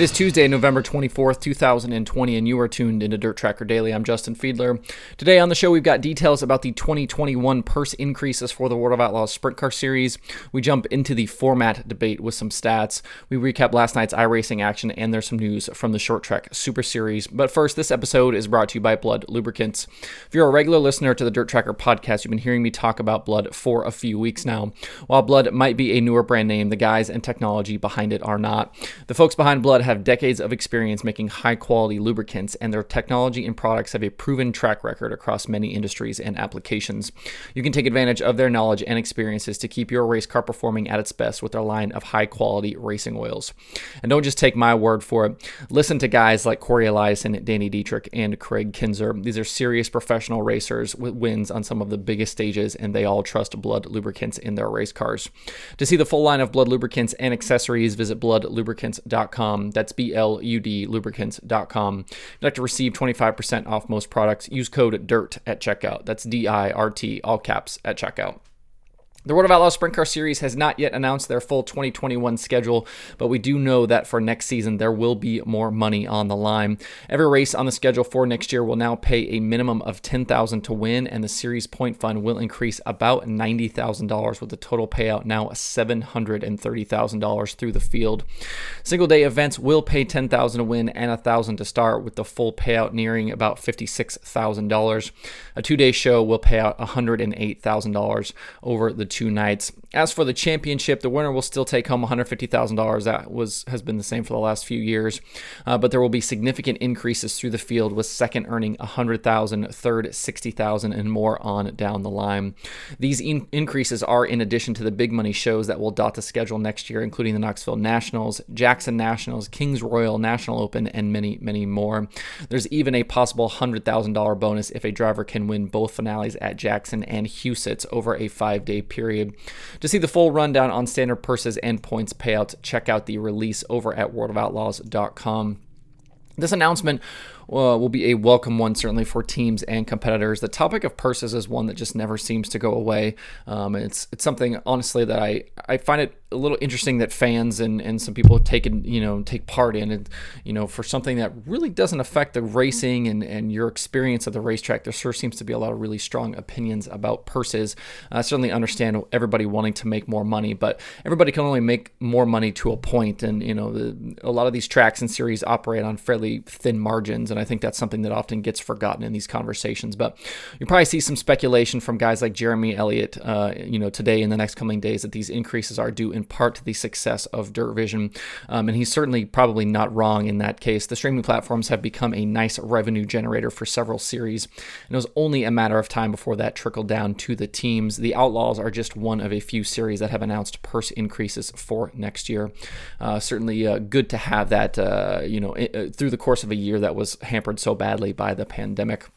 It is Tuesday, November 24th, 2020, and you are tuned into Dirt Tracker Daily. I'm Justin Fiedler. Today on the show, we've got details about the 2021 purse increases for the World of Outlaws Sprint Car Series. We jump into the format debate with some stats. We recap last night's iRacing action, and there's some news from the Short Track Super Series. But first, this episode is brought to you by Blud Lubricants. If you're a regular listener to the Dirt Tracker podcast, you've been hearing me talk about Blud for a few weeks now. While Blud might be a newer brand name, the guys and technology behind it are not. The folks behind Blud have decades of experience making high quality lubricants, and their technology and products have a proven track record across many industries and applications. You can take advantage of their knowledge and experiences to keep your race car performing at its best with their line of high quality racing oils. And don't just take my word for it. Listen to guys like Cory Eliason, Danny Dietrich, and Kraig Kinser. These are serious professional racers with wins on some of the biggest stages, and they all trust Blud lubricants in their race cars. To see the full line of Blud lubricants and accessories, visit bludlubricants.com. That's B L U D lubricants.com. If you'd like to receive 25% off most products, use code DIRT at checkout. That's D I R T, all caps, at checkout. The World of Outlaws Sprint Car Series has not yet announced their full 2021 schedule, but we do know that for next season there will be more money on the line. Every race on the schedule for next year will now pay a minimum of 10000 to win, and the series point fund will increase about $90,000 with the total payout now $730,000 through the field. Single day events will pay 10000 to win and 1000 to start, with the full payout nearing about $56,000. A two day show will pay out $108,000 over the two nights. As for the championship, the winner will still take home $150,000. That was has been the same for the last few years, uh, but there will be significant increases through the field, with second earning $100,000, third 60,000, and more on down the line. These in- increases are in addition to the big money shows that will dot the schedule next year, including the Knoxville Nationals, Jackson Nationals, Kings Royal, National Open, and many, many more. There's even a possible $100,000 bonus if a driver can win both finales at Jackson and Huset's over a five day period period. To see the full rundown on standard purses and points payouts, check out the release over at worldofoutlaws.com. This announcement uh, will be a welcome one, certainly for teams and competitors. The topic of purses is one that just never seems to go away. Um, it's it's something honestly that I I find it a little interesting that fans and, and some people take you know take part in it. You know, for something that really doesn't affect the racing and, and your experience at the racetrack, there sure seems to be a lot of really strong opinions about purses. I certainly understand everybody wanting to make more money, but everybody can only make more money to a point. And you know, the, a lot of these tracks and series operate on fairly thin margins, and I think that's something that often gets forgotten in these conversations. But you probably see some speculation from guys like Jeremy Elliott, uh, you know, today in the next coming days that these increases are due in part to the success of Dirt Vision, um, and he's certainly probably not wrong in that case. The streaming platforms have become a nice revenue generator for several series, and it was only a matter of time before that trickled down to the teams. The Outlaws are just one of a few series that have announced purse increases for next year. Uh, certainly uh, good to have that, uh, you know, uh, through the course of a year that was hampered so badly by the pandemic.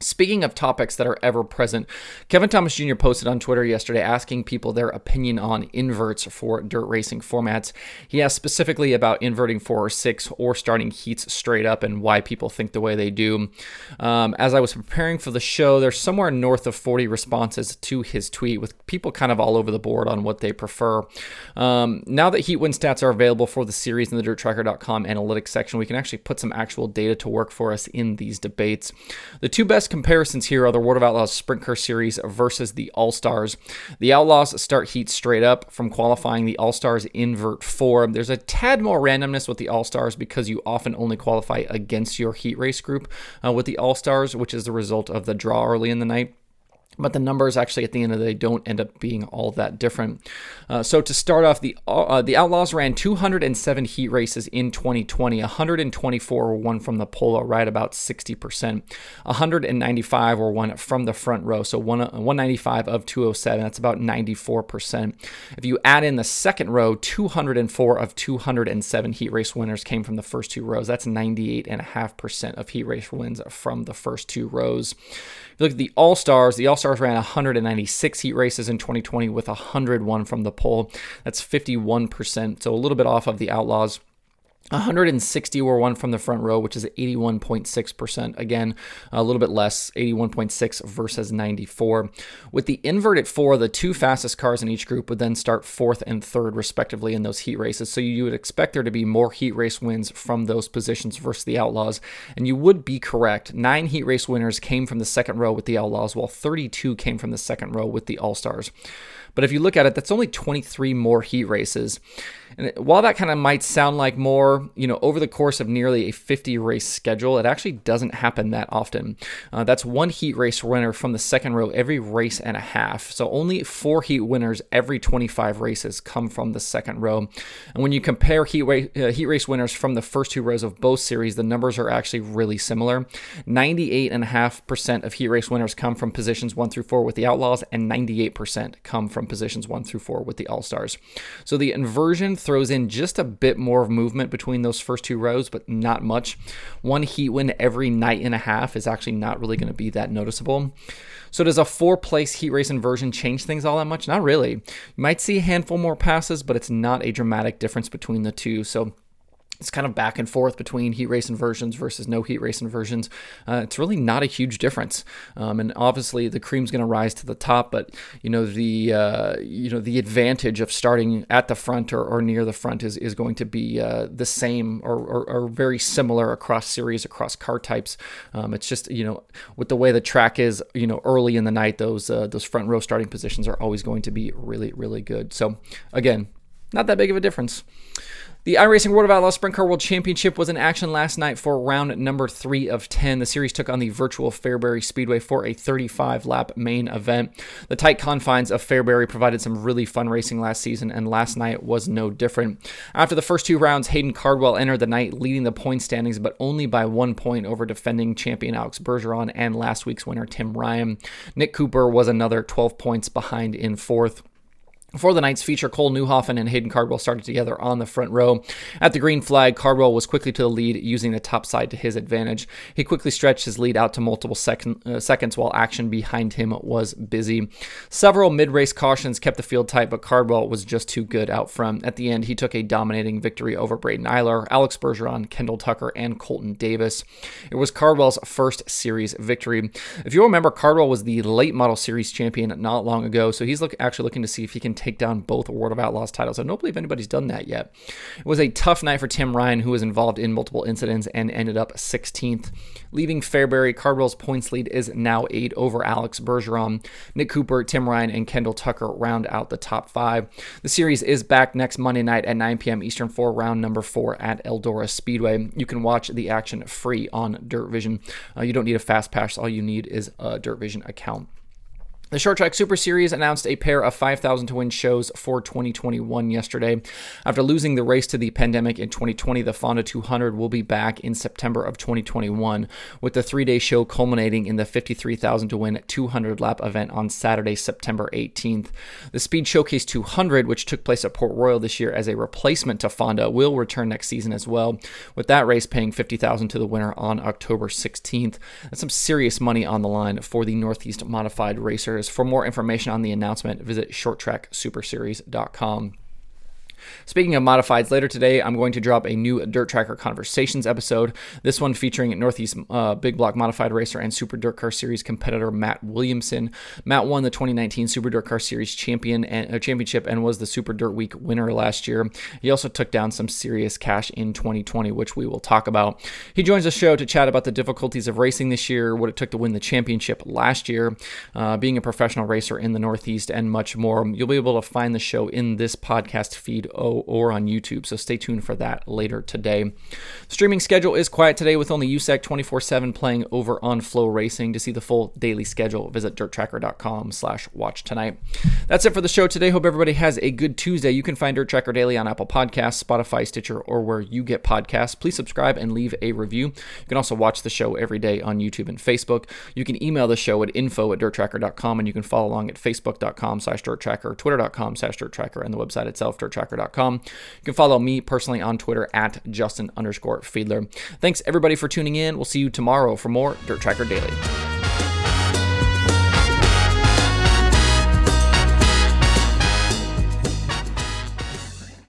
Speaking of topics that are ever present, Kevin Thomas Jr. posted on Twitter yesterday asking people their opinion on inverts for dirt racing formats. He asked specifically about inverting four or six or starting heats straight up and why people think the way they do. Um, as I was preparing for the show, there's somewhere north of 40 responses to his tweet with people kind of all over the board on what they prefer. Um, now that heat win stats are available for the series in the dirttracker.com analytics section, we can actually put some actual data to work for us in these debates. The two best comparisons here are the World of Outlaws Sprint Car Series versus the All Stars. The Outlaws start heat straight up from qualifying. The All Stars invert four. There's a tad more randomness with the All Stars because you often only qualify against your heat race group uh, with the All Stars, which is the result of the draw early in the night but the numbers actually at the end of the day don't end up being all that different. Uh, so to start off, the uh, the Outlaws ran 207 heat races in 2020. 124 were won from the pole, right about 60%. 195 were won from the front row, so one, 195 of 207. That's about 94%. If you add in the second row, 204 of 207 heat race winners came from the first two rows. That's 98.5% of heat race wins from the first two rows. If you look at the All Stars, the All Stars ran 196 heat races in 2020 with 101 from the pole. That's 51%, so a little bit off of the Outlaws. 160 were won from the front row, which is 81.6%. Again, a little bit less, 81.6 versus 94. With the invert at four, the two fastest cars in each group would then start fourth and third, respectively, in those heat races. So you would expect there to be more heat race wins from those positions versus the Outlaws. And you would be correct. Nine heat race winners came from the second row with the Outlaws, while 32 came from the second row with the All Stars. But if you look at it, that's only 23 more heat races. And while that kind of might sound like more, you know, over the course of nearly a 50 race schedule, it actually doesn't happen that often. Uh, that's one heat race winner from the second row every race and a half. So only four heat winners every 25 races come from the second row. And when you compare heat, ra- uh, heat race winners from the first two rows of both series, the numbers are actually really similar. 98.5% of heat race winners come from positions one through four with the Outlaws, and 98% come from positions one through four with the All Stars. So the inversion throws in just a bit more of movement between those first two rows, but not much. One heat win every night and a half is actually not really going to be that noticeable. So does a four place heat race inversion change things all that much? Not really. You might see a handful more passes, but it's not a dramatic difference between the two. So it's kind of back and forth between heat race inversions versus no heat race inversions. Uh, it's really not a huge difference, um, and obviously the cream's going to rise to the top. But you know the uh, you know the advantage of starting at the front or, or near the front is, is going to be uh, the same or, or, or, very similar across series across car types. Um, it's just you know with the way the track is, you know early in the night those uh, those front row starting positions are always going to be really really good. So again, not that big of a difference. The iRacing World of Outlaws Sprint Car World Championship was in action last night for round number three of 10. The series took on the virtual Fairbury Speedway for a 35 lap main event. The tight confines of Fairbury provided some really fun racing last season, and last night was no different. After the first two rounds, Hayden Cardwell entered the night leading the point standings, but only by one point over defending champion Alex Bergeron and last week's winner Tim Ryan. Nick Cooper was another 12 points behind in fourth. For the night's feature, Cole Newhoffen and Hayden Cardwell started together on the front row. At the green flag, Cardwell was quickly to the lead, using the top side to his advantage. He quickly stretched his lead out to multiple second, uh, seconds while action behind him was busy. Several mid race cautions kept the field tight, but Cardwell was just too good out front. At the end, he took a dominating victory over Braden Eiler, Alex Bergeron, Kendall Tucker, and Colton Davis. It was Cardwell's first series victory. If you remember, Cardwell was the late model series champion not long ago, so he's look, actually looking to see if he can take down both World of Outlaws titles. I don't believe anybody's done that yet. It was a tough night for Tim Ryan, who was involved in multiple incidents and ended up 16th. Leaving Fairbury, Cardwell's points lead is now eight over Alex Bergeron. Nick Cooper, Tim Ryan, and Kendall Tucker round out the top five. The series is back next Monday night at 9 p.m. Eastern for round number four at Eldora Speedway. You can watch the action free on Dirt Vision. Uh, you don't need a fast pass, all you need is a Dirt Vision account. The Short Track Super Series announced a pair of 5,000 to win shows for 2021 yesterday. After losing the race to the pandemic in 2020, the Fonda 200 will be back in September of 2021, with the three day show culminating in the 53,000 to win 200 lap event on Saturday, September 18th. The Speed Showcase 200, which took place at Port Royal this year as a replacement to Fonda, will return next season as well, with that race paying 50,000 to the winner on October 16th. That's some serious money on the line for the Northeast Modified Racer for more information on the announcement, visit shorttracksuperseries.com. Speaking of modifieds, later today I'm going to drop a new Dirt Tracker Conversations episode. This one featuring Northeast uh, Big Block Modified Racer and Super Dirt Car Series competitor Matt Williamson. Matt won the 2019 Super Dirt Car Series champion and, uh, championship and was the Super Dirt Week winner last year. He also took down some serious cash in 2020, which we will talk about. He joins the show to chat about the difficulties of racing this year, what it took to win the championship last year, uh, being a professional racer in the Northeast, and much more. You'll be able to find the show in this podcast feed or on YouTube. So stay tuned for that later today. Streaming schedule is quiet today with only USAC 24/7 playing over on FloRacing. To see the full daily schedule, visit dirttracker.com slash watch tonight. That's it for the show today. Hope everybody has a good Tuesday. You can find Dirt Tracker Daily on Apple Podcasts, Spotify, Stitcher, or where you get podcasts. Please subscribe and leave a review. You can also watch the show every day on YouTube and Facebook. You can email the show at info at dirttracker.com and you can follow along at facebook.com slash dirttracker, twitter.com slash dirttracker, and the website itself, dirttracker.com. You can follow me personally on Twitter at Justin underscore Fiedler. Thanks everybody for tuning in. We'll see you tomorrow for more Dirt Tracker Daily.